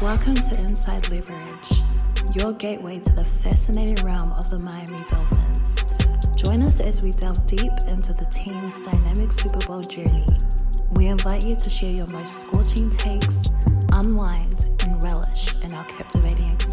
Welcome to Inside Leverage, your gateway to the fascinating realm of the Miami Dolphins. Join us as we delve deep into the team's dynamic Super Bowl journey. We invite you to share your most scorching takes, unwind, and relish in our captivating experience.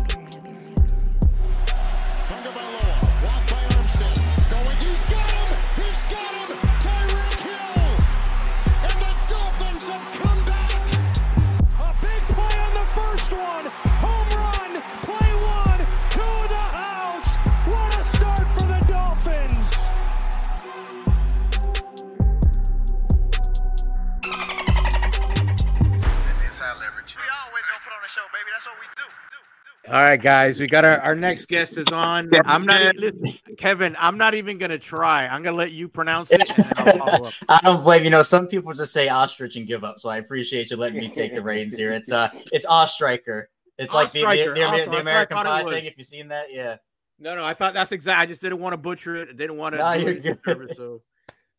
All right, guys, we got our, our next guest is on. I'm not listen, Kevin. I'm not even gonna try. I'm gonna let you pronounce it. And I'll follow up. I don't blame you know some people just say ostrich and give up, so I appreciate you letting me take the reins here. It's uh it's Oestreicher. It's like the, the, the, the American Pie thing. If you've seen that, yeah. No, no, I thought that's exact. I just didn't want to butcher it. I didn't want to. No, you're it good. service, So,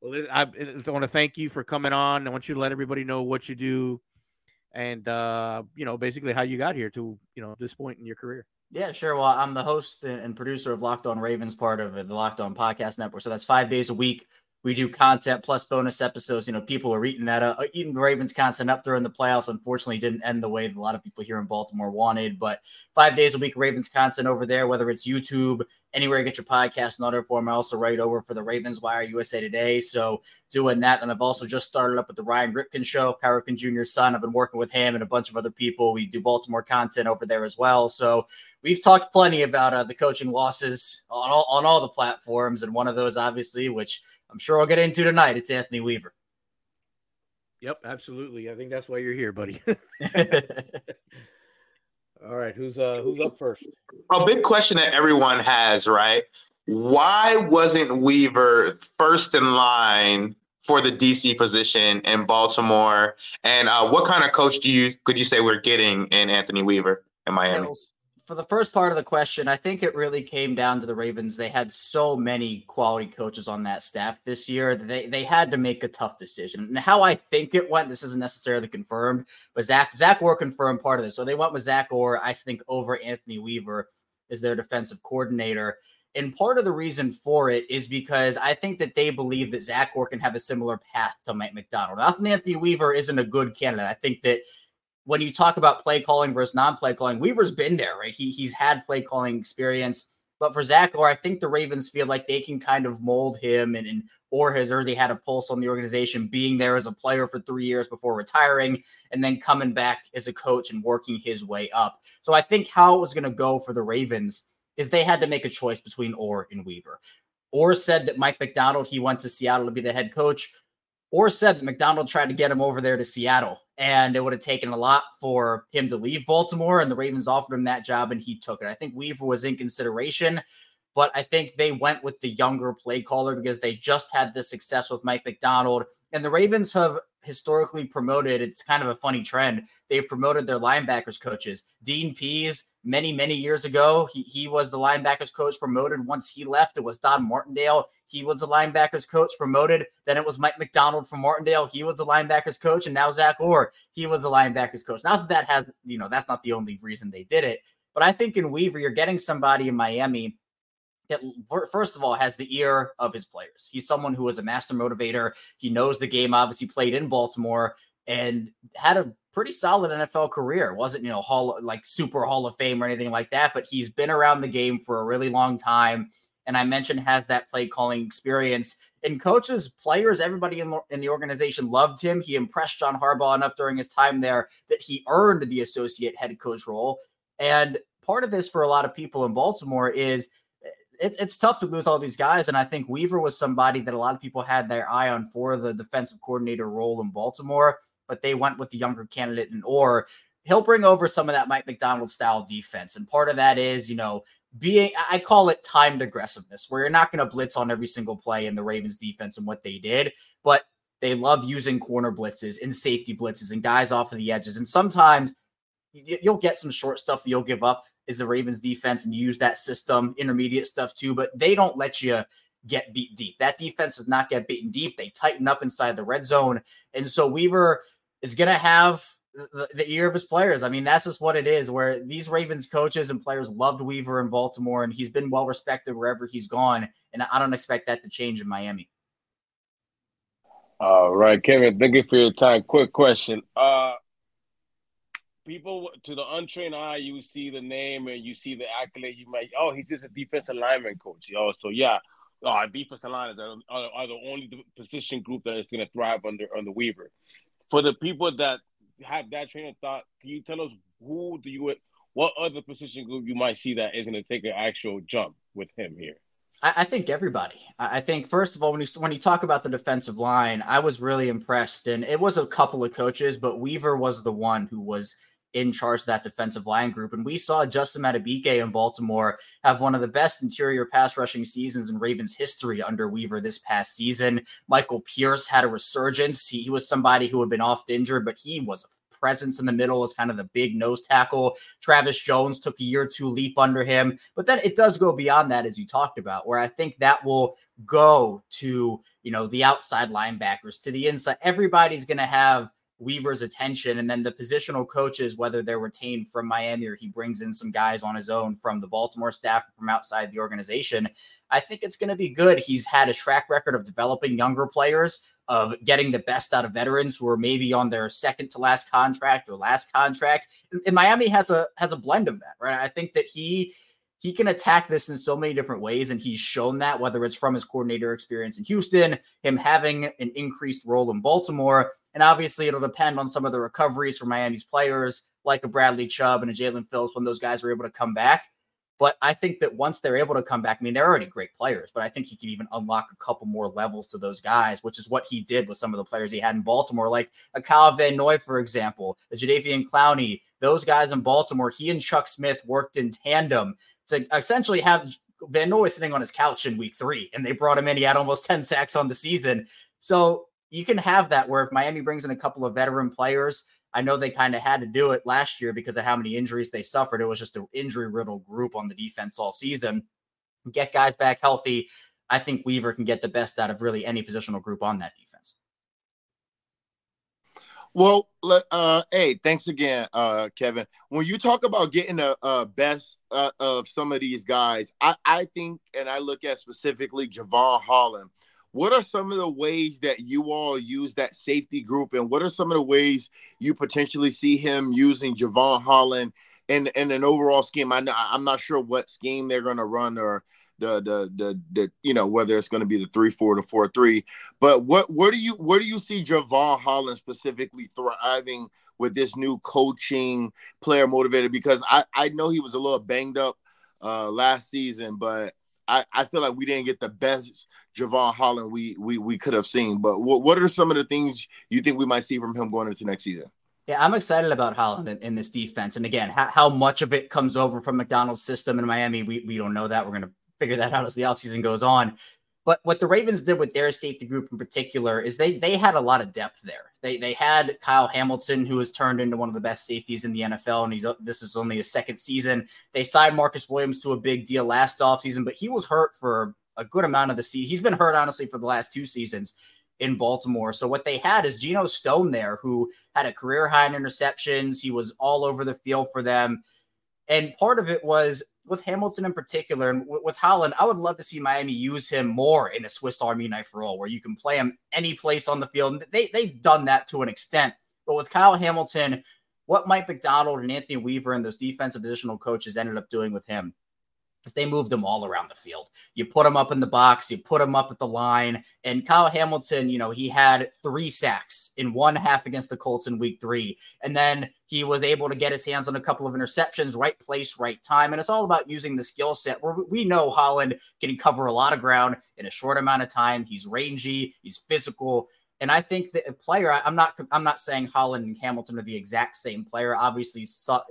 well, I, I want to thank you for coming on. I want you to let everybody know what you do, and uh, you know, basically how you got here to you know this point in your career. Yeah, sure. Well, I'm the host and producer of Locked On Ravens, part of the Locked On Podcast Network. So that's five days a week. We do content plus bonus episodes. You know, people are eating that up, eating the Ravens content up during the playoffs. Unfortunately, didn't end the way that a lot of people here in Baltimore wanted. But five days a week, Ravens content over there, whether it's YouTube, anywhere you get your podcast in form. I also write over for the Ravens Wire USA Today. So doing that. And I've also just started up with the Ryan Ripken show, Cal Ripken Jr.'s son. I've been working with him and a bunch of other people. We do Baltimore content over there as well. So we've talked plenty about uh, the coaching losses on all, on all the platforms. And one of those, obviously, which I'm sure I'll get into tonight, it's Anthony Weaver. Yep, absolutely. I think that's why you're here, buddy. All right, who's uh who's up first? A big question that everyone has, right? Why wasn't Weaver first in line for the DC position in Baltimore? And uh, what kind of coach do you could you say we're getting in Anthony Weaver in Miami? For the first part of the question, I think it really came down to the Ravens. They had so many quality coaches on that staff this year. They they had to make a tough decision. And how I think it went, this isn't necessarily confirmed, but Zach Zach Orr confirmed part of this. So they went with Zach Orr, I think, over Anthony Weaver as their defensive coordinator. And part of the reason for it is because I think that they believe that Zach Orr can have a similar path to Mike Macdonald. Anthony Weaver isn't a good candidate. I think that when you talk about play calling versus non-play calling, Weaver's been there, right? He he's had play calling experience. But for Zach Orr, I think the Ravens feel like they can kind of mold him, and, and Orr has already had a pulse on the organization, being there as a player for three years before retiring, and then coming back as a coach and working his way up. So I think how it was going to go for the Ravens is they had to make a choice between Orr and Weaver. Orr said that Mike Macdonald, he went to Seattle to be the head coach. Orr said that Macdonald tried to get him over there to Seattle, and it would have taken a lot for him to leave Baltimore, and the Ravens offered him that job, and he took it. I think Weaver was in consideration, but I think they went with the younger play caller because they just had the success with Mike Macdonald. and the Ravens have historically promoted. It's kind of a funny trend. They've promoted their linebackers coaches. Dean Pees, many, many years ago, he, he was the linebackers coach promoted. Once he left, it was Don Martindale. He was the linebackers coach promoted. Then it was Mike Macdonald from Martindale. He was the linebackers coach. And now Zach Orr, he was the linebackers coach. Not that that has, you know, that's not the only reason they did it. But I think in Weaver, you're getting somebody in Miami that first of all has the ear of his players. He's someone who is a master motivator. He knows the game. Obviously, played in Baltimore and had a pretty solid NFL career. wasn't you know hall like super Hall of Fame or anything like that, but he's been around the game for a really long time. And I mentioned has that play calling experience. And coaches, players, everybody in, in the organization loved him. He impressed John Harbaugh enough during his time there that he earned the associate head coach role. And part of this for a lot of people in Baltimore is eh, it, it's tough to lose all these guys. And I think Weaver was somebody that a lot of people had their eye on for the defensive coordinator role in Baltimore, but they went with the younger candidate and Orr he'll bring over some of that Mike Macdonald style defense. And part of that is, you know, being I call it timed aggressiveness, where you're not going to blitz on every single play in the Ravens defense and what they did, but they love using corner blitzes and safety blitzes and guys off of the edges. And sometimes you'll get some short stuff that you'll give up is the Ravens defense and use that system, intermediate stuff too, but they don't let you get beat deep. That defense does not get beaten deep. They tighten up inside the red zone. And so Weaver is going to have the, the, ear of his players. I mean, that's just what it is, where these Ravens coaches and players loved Weaver in Baltimore, and he's been well respected wherever he's gone. And I don't expect that to change in Miami. All right, Kevin, thank you for your time. Quick question. Uh, people to the untrained eye, you see the name and you see the accolade. You might, oh, he's just a defensive lineman coach. Yo, so yeah, oh, defensive linemen are, are, are the only position group that is going to thrive under under Weaver. For the people that have that train of thought, can you tell us who do you what other position group you might see that is going to take an actual jump with him here? I think everybody. I think first of all, when you when you talk about the defensive line, I was really impressed, and it was a couple of coaches, but Weaver was the one who was in charge of that defensive line group. And we saw Justin Madubuike in Baltimore have one of the best interior pass rushing seasons in Ravens history under Weaver this past season. Michael Pierce had a resurgence. He, he was somebody who had been oft injured, but he was a presence in the middle as kind of the big nose tackle. Travis Jones took a year two leap under him. But then it does go beyond that, as you talked about, where I think that will go to, you know, the outside linebackers, to the inside. Everybody's going to have Weaver's attention. And then the positional coaches, whether they're retained from Miami or he brings in some guys on his own from the Baltimore staff or from outside the organization, I think it's going to be good. He's had a track record of developing younger players, of getting the best out of veterans who are maybe on their second to last contract or last contract. And Miami has a has a blend of that, right? I think that he he can attack this in so many different ways. And he's shown that, whether it's from his coordinator experience in Houston, him having an increased role in Baltimore. And obviously, it'll depend on some of the recoveries for Miami's players, like a Bradley Chubb and a Jaelan Phillips, when those guys are able to come back. But I think that once they're able to come back, I mean, they're already great players, but I think he can even unlock a couple more levels to those guys, which is what he did with some of the players he had in Baltimore, like a Kyle Van Noy, for example, the Jadeveon Clowney, those guys in Baltimore. He and Chuck Smith worked in tandem to essentially have Van Noy sitting on his couch in week three, and they brought him in. He had almost 10 sacks on the season. So you can have that where if Miami brings in a couple of veteran players, I know they kind of had to do it last year because of how many injuries they suffered. It was just an injury riddled group on the defense all season. Get guys back healthy. I think Weaver can get the best out of really any positional group on that defense. Well, uh, hey, thanks again, uh, Kevin. When you talk about getting a best uh, of some of these guys, I, I think, and I look at specifically Jevon Holland. what are some of the ways that you all use that safety group, and what are some of the ways you potentially see him using Jevon Holland in in an overall scheme? I, I'm not sure what scheme they're going to run or the the the the you know whether it's going to be the three four to four three. But what where do you where do you see Jevon Holland specifically thriving with this new coaching player motivated? Because I I know he was a little banged up uh last season, but I I feel like we didn't get the best Jevon Holland we we we could have seen. But what what are some of the things you think we might see from him going into next season? Yeah, I'm excited about Holland in, in this defense. And again, how, how, much of it comes over from Macdonald's system in Miami, we, we don't know that. We're going to figure that out as the offseason goes on. But what the Ravens did with their safety group in particular is they they had a lot of depth there. They they had Kyle Hamilton, who has turned into one of the best safeties in the NFL, and he's this is only his second season. They signed Marcus Williams to a big deal last offseason, but he was hurt for a good amount of the season. He's been hurt honestly for the last two seasons in Baltimore. So what they had is Geno Stone there, who had a career high in interceptions. He was all over the field for them. And part of it was with Hamilton in particular and w- with Holland, I would love to see Miami use him more in a Swiss Army knife role where you can play him any place on the field. They, they've done that to an extent. But with Kyle Hamilton, what Mike Macdonald and Anthony Weaver and those defensive positional coaches ended up doing with him they moved them all around the field. You put them up in the box, you put them up at the line. And Kyle Hamilton, you know, he had three sacks in one half against the Colts in week three. And then he was able to get his hands on a couple of interceptions, right place, right time. And it's all about using the skill set where we know Holland can cover a lot of ground in a short amount of time. He's rangy, he's physical. And I think that a player, I'm not, I'm not saying Holland and Hamilton are the exact same player. Obviously,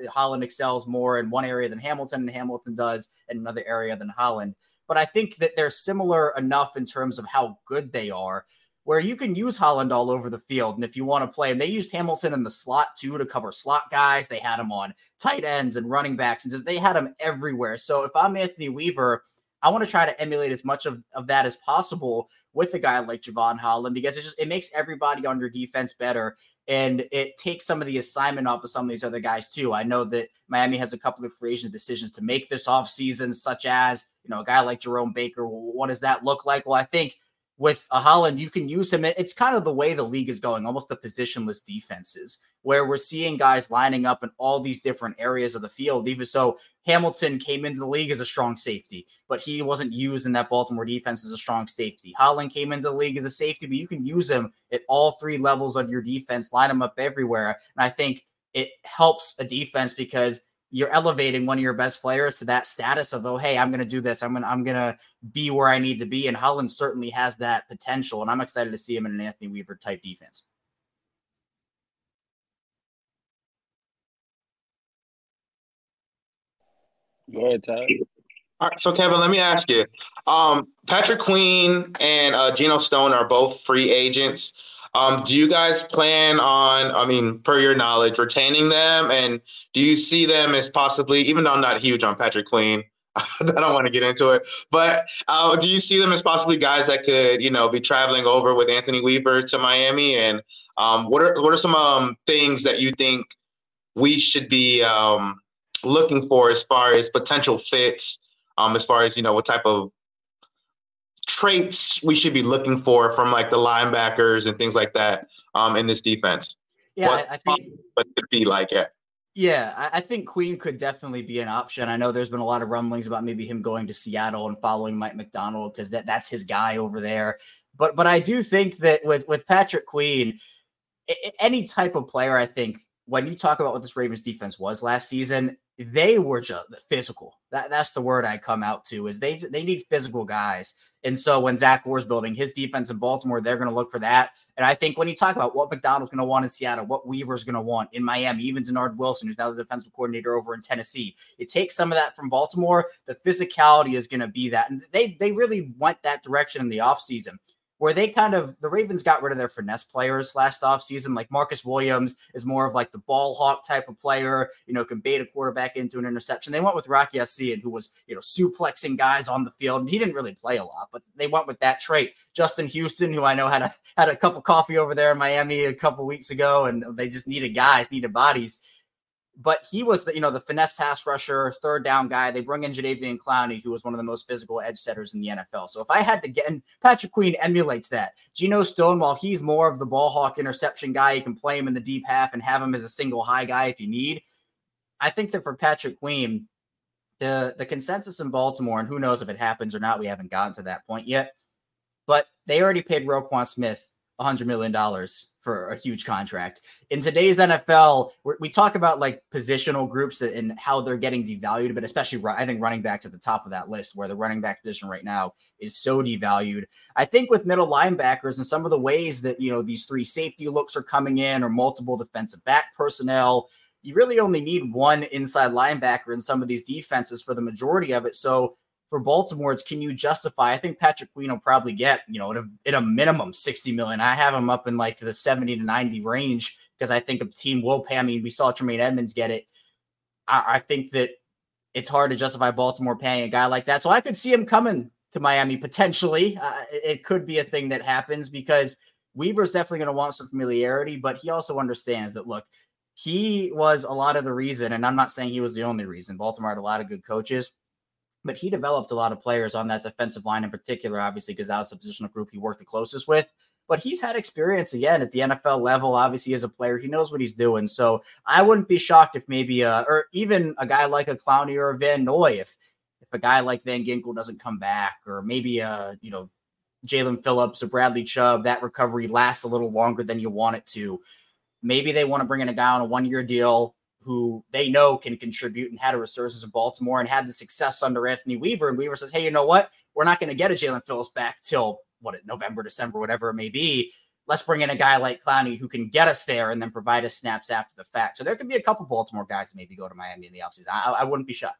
Holland excels more in one area than Hamilton, and Hamilton does in another area than Holland. But I think that they're similar enough in terms of how good they are, where you can use Holland all over the field. And if you want to play, and they used Hamilton in the slot too to cover slot guys. They had him on tight ends and running backs, and just they had him everywhere. So if I'm Anthony Weaver, I want to try to emulate as much of, of that as possible with a guy like Jevon Holland because it just it makes everybody on your defense better and it takes some of the assignment off of some of these other guys too. I know that Miami has a couple of free agent decisions to make this offseason, such as, you know, a guy like Jerome Baker. What does that look like? Well, I think with a Holland, you can use him. It's kind of the way the league is going, almost the positionless defenses, where we're seeing guys lining up in all these different areas of the field. Even so, Hamilton came into the league as a strong safety, but he wasn't used in that Baltimore defense as a strong safety. Holland came into the league as a safety, but you can use him at all three levels of your defense, line him up everywhere. And I think it helps a defense because you're elevating one of your best players to that status of oh hey i'm going to do this i'm going to i'm going to be where i need to be and holland certainly has that potential and i'm excited to see him in an anthony weaver type defense go ahead Ty. All right, so Kevin, let me ask you. Um, Patrick Queen and uh, Geno Stone are both free agents. Um, do you guys plan on, I mean, per your knowledge, retaining them? And do you see them as possibly, even though I'm not huge on Patrick Queen, I don't want to get into it, but uh, do you see them as possibly guys that could, you know, be traveling over with Anthony Weaver to Miami? And um, what are what are some um, things that you think we should be um, looking for as far as potential fits, um, as far as you know, what type of traits we should be looking for from like the linebackers and things like that um, in this defense? Yeah, what, I think what could be like it. Yeah, I think Queen could definitely be an option. I know there's been a lot of rumblings about maybe him going to Seattle and following Mike Macdonald because that, that's his guy over there. But but I do think that with with Patrick Queen, any type of player, I think when you talk about what this Ravens defense was last season, they were just physical. That, that's the word I come out to is they they need physical guys. And so when Zach Orr's building his defense in Baltimore, they're going to look for that. And I think when you talk about what Macdonald's going to want in Seattle, what Weaver's going to want in Miami, even Dennard Wilson, who's now the defensive coordinator over in Tennessee, it takes some of that from Baltimore. The physicality is going to be that. And they they really went that direction in the offseason where they kind of the Ravens got rid of their finesse players last offseason. Like Marcus Williams is more of like the ball hawk type of player, you know, can bait a quarterback into an interception. They went with Rocky Ya-Sin, who was, you know, suplexing guys on the field. And he didn't really play a lot, but they went with that trait. Justin Houston, who I know had a had a cup of coffee over there in Miami a couple weeks ago, and they just needed guys, needed bodies but he was the you know the finesse pass rusher, third down guy. They bring in Jadeveon Clowney, who was one of the most physical edge setters in the NFL. So if I had to get, and Patrick Queen emulates that. Geno Stone, while he's more of the ball hawk interception guy, you can play him in the deep half and have him as a single high guy if you need. I think that for Patrick Queen, the the consensus in Baltimore, and who knows if it happens or not, we haven't gotten to that point yet. But they already paid Roquan Smith $100 million for a huge contract. In today's NFL, we talk about like positional groups and how they're getting devalued, but especially I think running back to the top of that list, where the running back position right now is so devalued. I think with middle linebackers and some of the ways that, you know, these three safety looks are coming in or multiple defensive back personnel, you really only need one inside linebacker in some of these defenses for the majority of it. So for Baltimore, it's can you justify? I think Patrick Queen will probably get, you know, at a, at a minimum 60 million. I have him up in like the 70 to 90 range because I think a team will pay. I mean, we saw Tremaine Edmunds get it. I, I think that it's hard to justify Baltimore paying a guy like that. So I could see him coming to Miami potentially. Uh, it could be a thing that happens because Weaver's definitely going to want some familiarity, but he also understands that, look, he was a lot of the reason, and I'm not saying he was the only reason. Baltimore had a lot of good coaches but he developed a lot of players on that defensive line in particular, obviously, because that was the positional group he worked the closest with. But he's had experience again at the NFL level. Obviously, as a player, he knows what he's doing. So I wouldn't be shocked if maybe, uh, or even a guy like a Clowney or a Van Noy, if if a guy like Van Ginkel doesn't come back, or maybe a you know Jaelan Phillips or Bradley Chubb, that recovery lasts a little longer than you want it to. Maybe they want to bring in a guy on a one year deal who they know can contribute and had a resurgence in Baltimore and had the success under Anthony Weaver. And Weaver says, hey, you know what? We're not going to get a Jaelan Phillips back till what November, December, whatever it may be. Let's bring in a guy like Clowney who can get us there and then provide us snaps after the fact. So there could be a couple Baltimore guys that maybe go to Miami in the offseason. I, I wouldn't be shocked.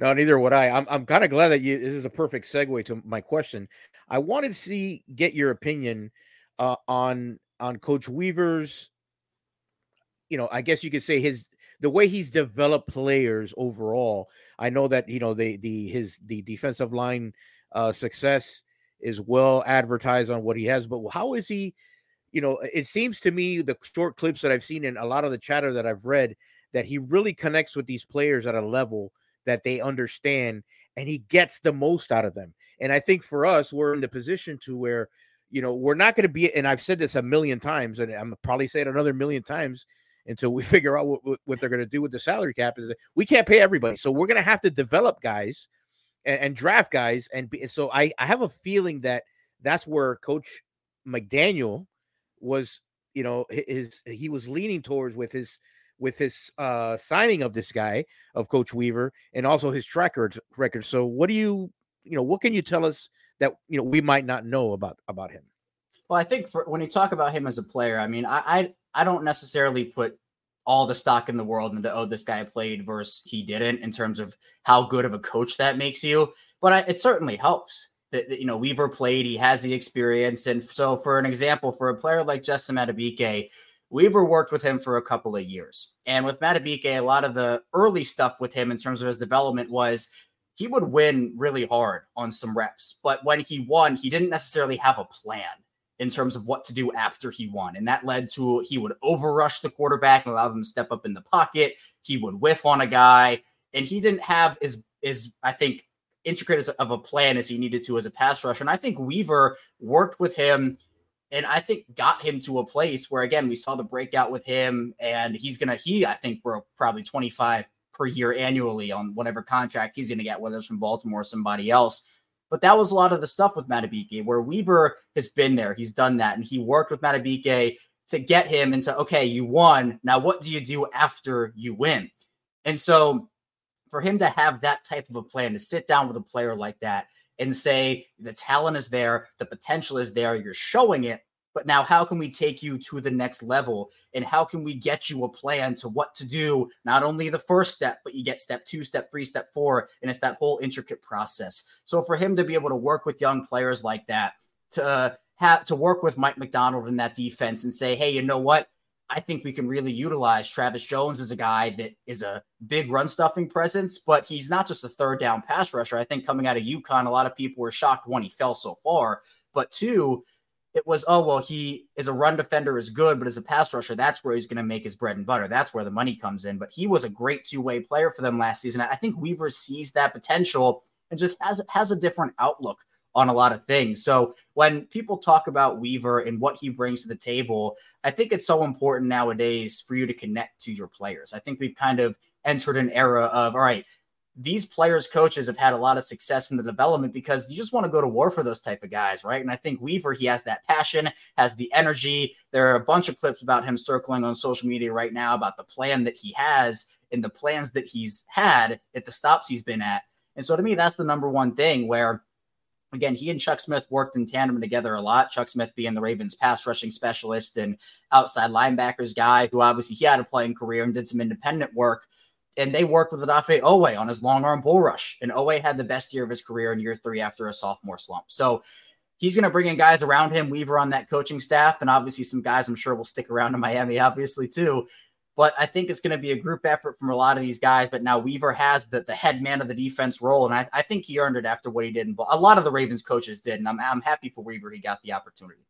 No, neither would I. I'm I'm kind of glad that you this is a perfect segue to my question. I wanted to see get your opinion uh, on on Coach Weaver's, you know, I guess you could say his the way he's developed players overall. I know that you know the the his the defensive line uh, success is well advertised on what he has, but how is he? You know, it seems to me the short clips that I've seen and a lot of the chatter that I've read that he really connects with these players at a level that they understand and he gets the most out of them. And I think for us, we're in the position to where, you know, we're not going to be, and I've said this a million times, and I'm probably saying another million times until we figure out what, what, they're going to do with the salary cap is that we can't pay everybody. So we're going to have to develop guys and, and draft guys. And, be, so I, I have a feeling that that's where Coach McDaniel was, you know, his, he was leaning towards with his, with his uh, signing of this guy of Coach Weaver and also his track record. So, what do you, you know, what can you tell us that you know we might not know about about him? Well, I think for, when you talk about him as a player, I mean, I, I I don't necessarily put all the stock in the world into oh this guy played versus he didn't in terms of how good of a coach that makes you, but I, it certainly helps that, that, you know Weaver played, he has the experience, and so for an example, for a player like Justin Madubuike, Weaver worked with him for a couple of years, and with Madubuike, a lot of the early stuff with him in terms of his development was he would win really hard on some reps, but when he won, he didn't necessarily have a plan in terms of what to do after he won. And that led to he would overrush the quarterback and allow them to step up in the pocket. He would whiff on a guy, and he didn't have as is I think intricate of a plan as he needed to as a pass rusher. And I think Weaver worked with him and I think got him to a place where again we saw the breakout with him, and he's gonna he I think broke probably 25 per year annually on whatever contract he's gonna get, whether it's from Baltimore or somebody else. But that was a lot of the stuff with Madubuike, where Weaver has been there. He's done that. And he worked with Madubuike to get him into, okay, you won. Now, what do you do after you win? And so for him to have that type of a plan, to sit down with a player like that and say, the talent is there, the potential is there, you're showing it. But now, how can we take you to the next level? And how can we get you a plan to what to do? Not only the first step, but you get step two, step three, step four. And it's that whole intricate process. So, for him to be able to work with young players like that, to uh, have to work with Mike Macdonald in that defense and say, hey, you know what? I think we can really utilize Travis Jones as a guy that is a big run stuffing presence, but he's not just a third down pass rusher. I think coming out of UConn, a lot of people were shocked when he fell so far. But two, it was, oh, well, he is a run defender is good, but as a pass rusher, that's where he's going to make his bread and butter. That's where the money comes in. But he was a great two way player for them last season. I think Weaver sees that potential and just has has a different outlook on a lot of things. So when people talk about Weaver and what he brings to the table, I think it's so important nowadays for you to connect to your players. I think we've kind of entered an era of all right, these players coaches have had a lot of success in the development because you just want to go to war for those type of guys right and i think weaver he has that passion has the energy there are a bunch of clips about him circling on social media right now about the plan that he has and the plans that he's had at the stops he's been at and so to me that's the number one thing where Again, he and Chuck Smith worked in tandem together a lot. Chuck Smith being the Ravens pass rushing specialist and outside linebackers guy who obviously he had a playing career and did some independent work and they worked with Odafe Oweh on his long arm bull rush. And Oweh had the best year of his career in year three after a sophomore slump. So he's going to bring in guys around him, Weaver on that coaching staff, and obviously some guys I'm sure will stick around in Miami, obviously, too. But I think it's going to be a group effort from a lot of these guys. But now Weaver has the, the head man of the defense role. And I, I think he earned it after what he did. And a lot of the Ravens coaches did. And I'm, I'm happy for Weaver. He got the opportunity.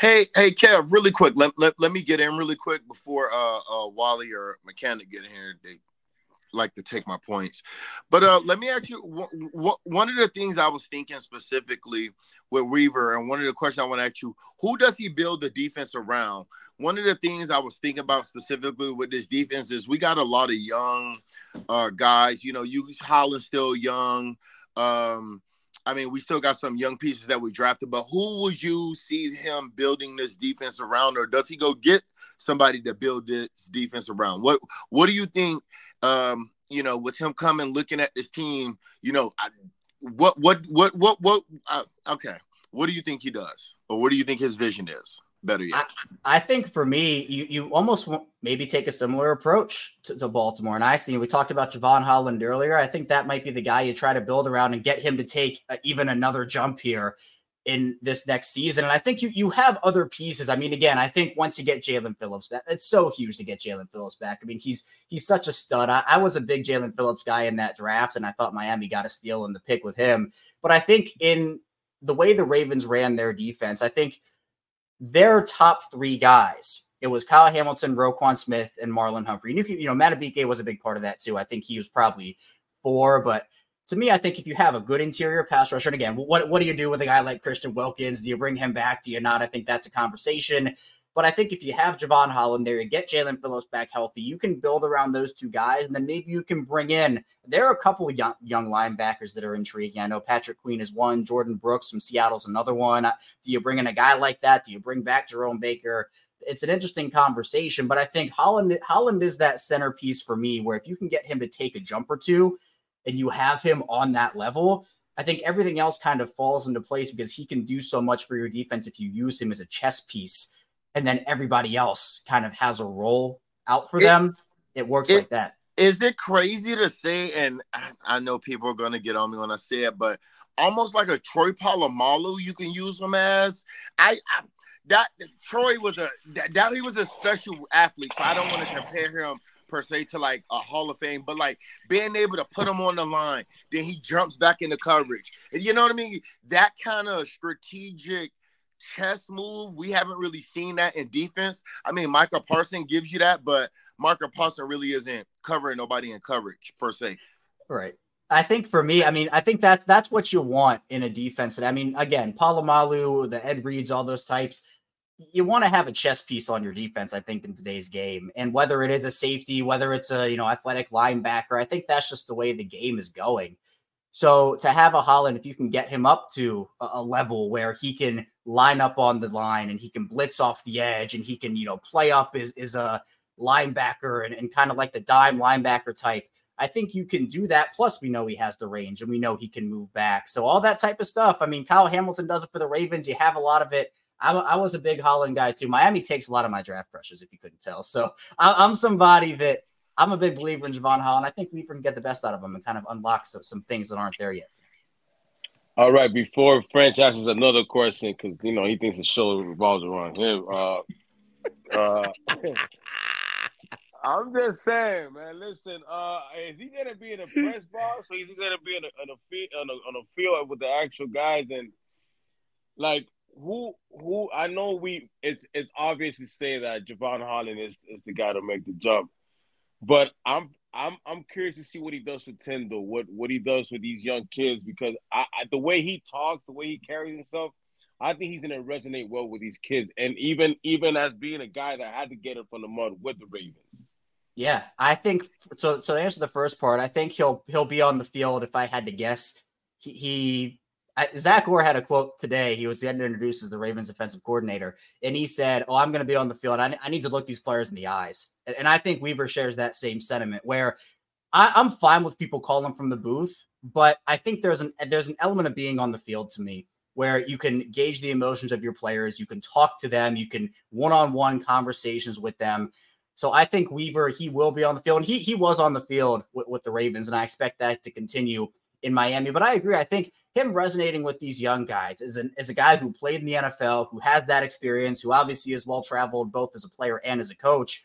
Hey, hey, Kev, really quick. Let, let, let me get in really quick before uh, uh Wally or Mechanic get in here. They like to take my points. But uh, let me ask you one of the things I was thinking specifically with Weaver, and one of the questions I want to ask you: Who does he build the defense around? One of the things I was thinking about specifically with this defense is we got a lot of young uh, guys. You know, you Holland still young. Um, I mean, we still got some young pieces that we drafted, but who would you see him building this defense around, or does he go get somebody to build this defense around? What What do you think? Um, you know, with him coming, looking at this team, you know, I, what, what, what, what, what? Uh, okay, what do you think he does, or what do you think his vision is? Better yet, I, I think for me, you you almost maybe take a similar approach to, to Baltimore. And I see we talked about Jevon Holland earlier. I think that might be the guy you try to build around and get him to take a, even another jump here in this next season. And I think you you have other pieces. I mean, again, I think once you get Jaelan Phillips back, it's so huge to get Jaelan Phillips back. I mean, he's he's such a stud. I, I was a big Jaelan Phillips guy in that draft, and I thought Miami got a steal in the pick with him. But I think in the way the Ravens ran their defense, I think their top three guys. It was Kyle Hamilton, Roquan Smith, and Marlon Humphrey. And you can, you know, Madubuike was a big part of that too. I think he was probably four, but to me, I think if you have a good interior pass rusher, and again, what, what do you do with a guy like Christian Wilkins? Do you bring him back? Do you not? I think that's a conversation. But I think if you have Jevon Holland there, you get Jaelan Phillips back healthy, you can build around those two guys, and then maybe you can bring in. There are a couple of young, young linebackers that are intriguing. I know Patrick Queen is one, Jordyn Brooks from Seattle's another one. Do you bring in a guy like that? Do you bring back Jerome Baker? it's an interesting conversation. But I think Holland Holland is that centerpiece for me, where if you can get him to take a jump or two, and you have him on that level, I think everything else kind of falls into place because he can do so much for your defense if you use him as a chess piece, and then everybody else kind of has a role out for It- them. It works it- like that. Is it crazy to say? And I- know people are going to get on me when I say it, but almost like a Troy Polamalu, you can use him as. I, I that Troy was a that, that he was a special athlete, so I don't want to compare him per se to like a Hall of Fame, but like being able to put him on the line, then he jumps back into coverage, and you know what I mean. That kind of strategic chess move, we haven't really seen that in defense. I mean, Michael Parson gives you that, but Michael Parson really isn't covering nobody in coverage per se. Right. I think for me, I mean, I think that's that's what you want in a defense. And I mean, again, Polamalu, the Ed Reeds, all those types, you want to have a chess piece on your defense, I think, in today's game. And whether it is a safety, whether it's a you know athletic linebacker, I think that's just the way the game is going. So to have a Holland, if you can get him up to a, level where he can line up on the line and he can blitz off the edge and he can, you know, play up as, as a linebacker and, and kind of like the dime linebacker type. I think you can do that. Plus, we know he has the range and we know he can move back. So, all that type of stuff. I mean, Kyle Hamilton does it for the Ravens. You have a lot of it. I, I was a big Holland guy too. Miami takes a lot of my draft crushes, if you couldn't tell. So, I, I'm somebody that I'm a big believer in Jevon Holland. I think we can get the best out of him and kind of unlock some, some things that aren't there yet. All right, before French asks another question, because you know he thinks the show revolves around him. Uh, uh, I'm just saying, man. Listen, uh, is he gonna be in a press box, or is he gonna be in a, in a field on a, on a field with the actual guys? And like, who who I know we it's it's obvious to say that Jevon Holland is is the guy to make the jump, but I'm I'm I'm curious to see what he does with Tindall, what what he does with these young kids, because I, I the way he talks, the way he carries himself, I think he's gonna resonate well with these kids, and even even as being a guy that had to get it from the mud with the Ravens. Yeah, I think so. So to answer the first part, I think he'll he'll be on the field. If I had to guess, he, he Zach Orr had a quote today. He was getting introduced as the Ravens offensive coordinator, and he said, "Oh, I'm going to be on the field. I, I need to look these players in the eyes." And, and I think Weaver shares that same sentiment. Where I, I'm fine with people calling from the booth, but I think there's an there's an element of being on the field to me where you can gauge the emotions of your players, you can talk to them, you can one-on-one conversations with them. So I think Weaver he will be on the field, and he he was on the field with, with the Ravens, and I expect that to continue in Miami. But I agree. I think him resonating with these young guys is an is a guy who played in the NFL, who has that experience, who obviously is well traveled both as a player and as a coach.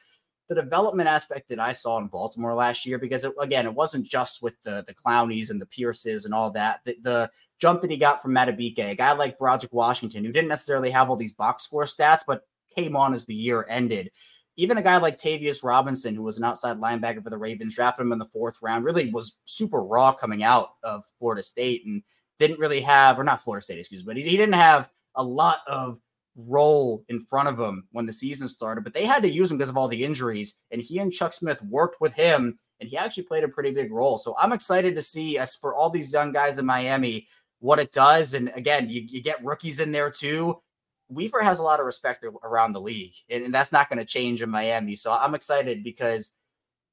The development aspect that I saw in Baltimore last year, because it, again, it wasn't just with the the Clownies and the Pierces and all that. The, the jump that he got from Madubuike, a guy like Broderick Washington, who didn't necessarily have all these box score stats, but came on as the year ended even a guy like Tavius Robinson, who was an outside linebacker for the Ravens, drafted him in the fourth round, really was super raw coming out of Florida State and didn't really have, or not Florida State, excuse me, but he, he didn't have a lot of role in front of him when the season started, but they had to use him because of all the injuries. And he and Chuck Smith worked with him, and he actually played a pretty big role. So I'm excited to see, as for all these young guys in Miami, what it does. And again, you, you get rookies in there too. Weaver has a lot of respect around the league, and, and that's not going to change in Miami. So I'm excited because,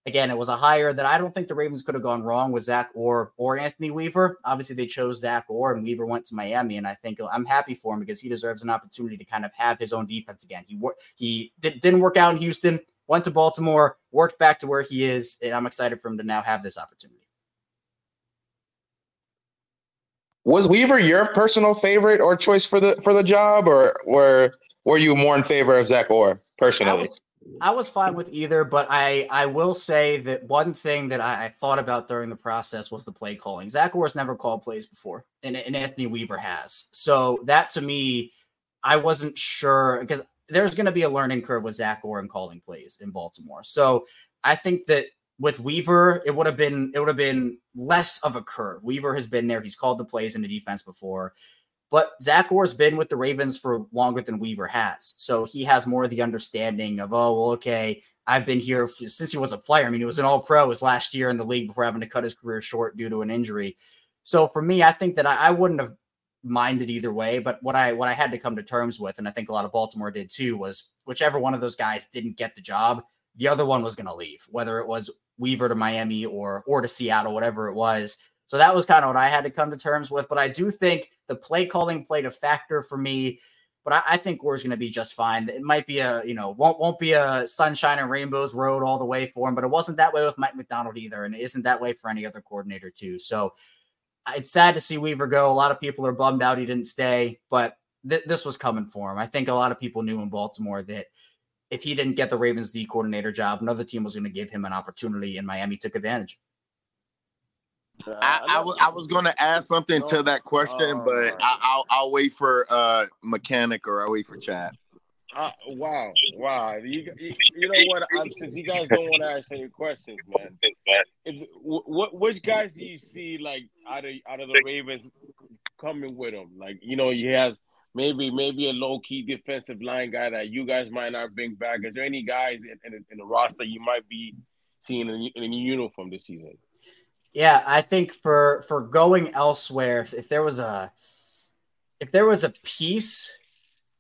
again, it was a hire that I don't think the Ravens could have gone wrong with Zach Orr or Anthony Weaver. Obviously, they chose Zach Orr, and Weaver went to Miami, and I think I'm happy for him because he deserves an opportunity to kind of have his own defense again. He he did, didn't work out in Houston, went to Baltimore, worked back to where he is, and I'm excited for him to now have this opportunity. Was Weaver your personal favorite or choice for the for the job, or were were you more in favor of Zach Orr personally? I was, I was fine with either, but I I will say that one thing that I, I thought about during the process was the play calling. Zach Orr's never called plays before, and, and Anthony Weaver has. So that to me, I wasn't sure because there's going to be a learning curve with Zach Orr and calling plays in Baltimore. So I think that with Weaver, it would have been it would have been less of a curve. Weaver has been there; he's called the plays in the defense before, but Zach Orr's been with the Ravens for longer than Weaver has, so he has more of the understanding of oh well, okay, I've been here since he was a player. I mean, he was an All Pro his last year in the league before having to cut his career short due to an injury. So for me, I think that I, I wouldn't have minded either way. But what I what I had to come to terms with, and I think a lot of Baltimore did too, was whichever one of those guys didn't get the job, the other one was going to leave, whether it was Weaver to Miami or or to Seattle, whatever it was. So that was kind of what I had to come to terms with. But I do think the play calling played a factor for me. But I, I think Orr's going to be just fine. It might be a, you know, won't won't be a sunshine and rainbows road all the way for him, but it wasn't that way with Mike Macdonald either, and it isn't that way for any other coordinator too. So it's sad to see Weaver go. A lot of people are bummed out he didn't stay, but th- this was coming for him. I think a lot of people knew in Baltimore that if he didn't get the Ravens D coordinator job, another team was going to give him an opportunity, and Miami took advantage. I, I, was, I was going to add something to that question, but I, I'll I'll wait for uh mechanic or I'll wait for Chad. Uh, wow, wow. You, you, you know what? Um, since you guys don't want to ask any questions, man, if, what which guys do you see like out of out of the Ravens coming with him? Like you know, he has maybe maybe a low key defensive line guy that you guys might not bring back. Is there any guys in, in, in the roster you might be seeing in, in a new uniform this season? Yeah, I think for for going elsewhere, if, if there was a if there was a piece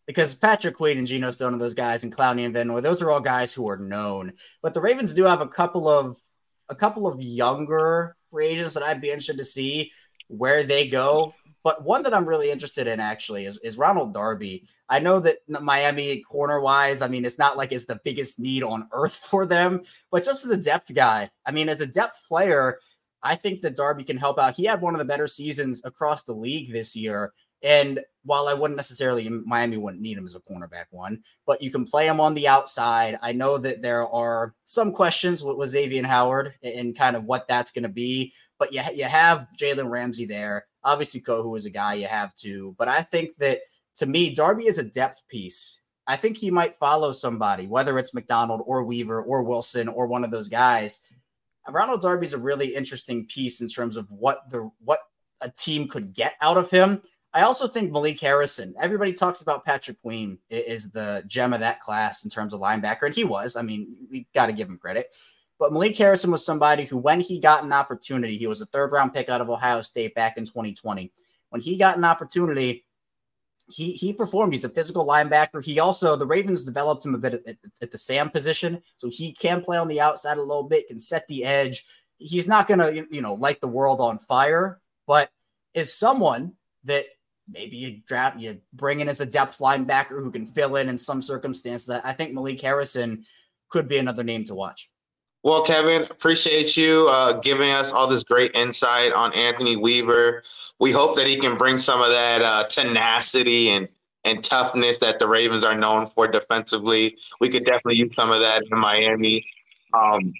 because Patrick Queen and Geno Stone and those guys and Clowney and Van those are all guys who are known. But the Ravens do have a couple of a couple of younger free agents that I'd be interested to see where they go. But one that I'm really interested in actually is, is Ronald Darby. I know that Miami corner wise, I mean, it's not like it's the biggest need on earth for them, but just as a depth guy, I mean, as a depth player, I think that Darby can help out. He had one of the better seasons across the league this year. And while I wouldn't necessarily, Miami wouldn't need him as a cornerback one, but you can play him on the outside. I know that there are some questions with, with Xavier Howard and kind of what that's going to be, but you, you have Jalen Ramsey there. Obviously, Kohou is a guy you have to, but I think that to me, Darby is a depth piece. I think he might follow somebody, whether it's Macdonald or Weaver or Wilson or one of those guys. Ronald Darby's a really interesting piece in terms of what the what a team could get out of him. I also think Malik Harrison. Everybody talks about Patrick Queen is the gem of that class in terms of linebacker, and he was. I mean, we got to give him credit. But Malik Harrison was somebody who, when he got an opportunity, he was a third round pick out of Ohio State back in 2020. When he got an opportunity, he he performed. He's a physical linebacker. He also the Ravens developed him a bit at, at, the Sam position, so he can play on the outside a little bit, can set the edge. He's not gonna you know light the world on fire, but is someone that maybe you draft you bring in as a depth linebacker who can fill in in some circumstances. I think Malik Harrison could be another name to watch. Well, Kevin, appreciate you uh, giving us all this great insight on Anthony Weaver. We hope that he can bring some of that uh, tenacity and and toughness that the Ravens are known for defensively. We could definitely use some of that in Miami. Um,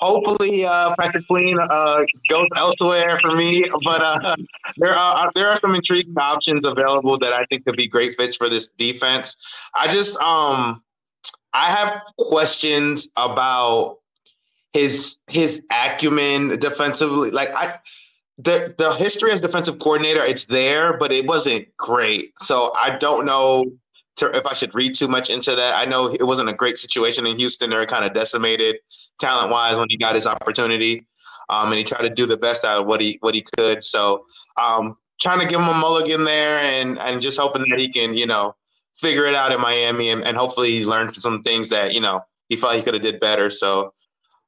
hopefully, uh, Patrick Queen uh, goes elsewhere for me, but uh, there are there are some intriguing options available that I think could be great fits for this defense. I just um I have questions about his his acumen defensively. Like I the the history as defensive coordinator, it's there, but it wasn't great. So I don't know to, if I should read too much into that. I know it wasn't a great situation in Houston. They're kind of decimated talent wise when he got his opportunity, um, and he tried to do the best out of what he what he could. So um, trying to give him a mulligan there, and and just hoping that he can you know figure it out in Miami, and, and hopefully learn some things that you know he felt he could have did better. So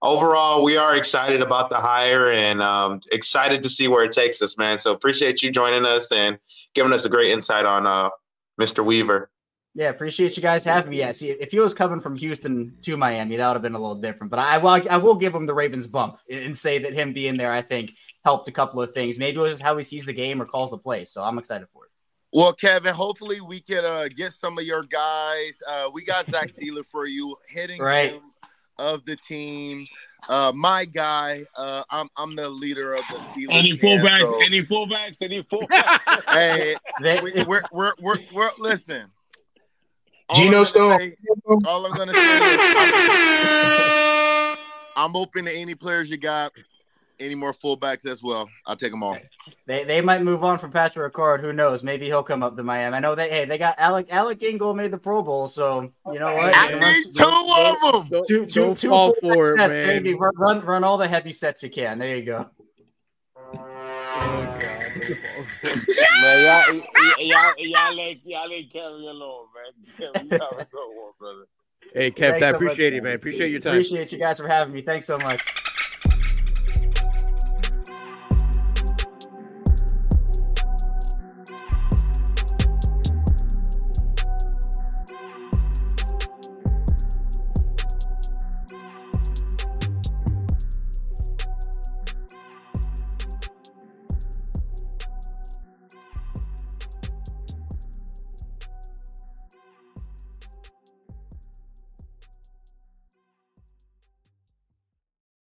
overall, we are excited about the hire and um, excited to see where it takes us, man. So appreciate you joining us and giving us a great insight on uh, Mr. Weaver. Yeah, appreciate you guys having me. Yeah, see, if he was coming from Houston to Miami, that would have been a little different. But I will, I will give him the Ravens bump and say that him being there, I think, helped a couple of things. Maybe it was just how he sees the game or calls the play. So I'm excited for it. Well, Kevin, hopefully we can uh, get some of your guys. Uh, we got Zach Sieler for you hitting right. him of the team. Uh, my guy, uh, I'm I'm the leader of the Steelers. Any fullbacks? So, any fullbacks? Any fullbacks? hey, we, we're, we're we're we're listen. Geno Stone. Say, all I'm gonna say is I'm, I'm open to any players you got. Any more fullbacks as well? I'll take them all. They they might move on from Patrick Ricard. Who knows? Maybe he'll come up to Miami. I know they hey they got Alec Alec Ingold made the Pro Bowl, so you know what? I need two of them. Two two two fall for it, sets. man. Maybe run, run run all the heavy sets you can. There you go. Oh god. Man, y'all, y'all, y'all, y'all y'all let Kevin alone, man. Kevin, you have a good one, brother. Hey, Kev, Thanks I so much, appreciate it, man. Appreciate your time. Appreciate you guys for having me. Thanks so much.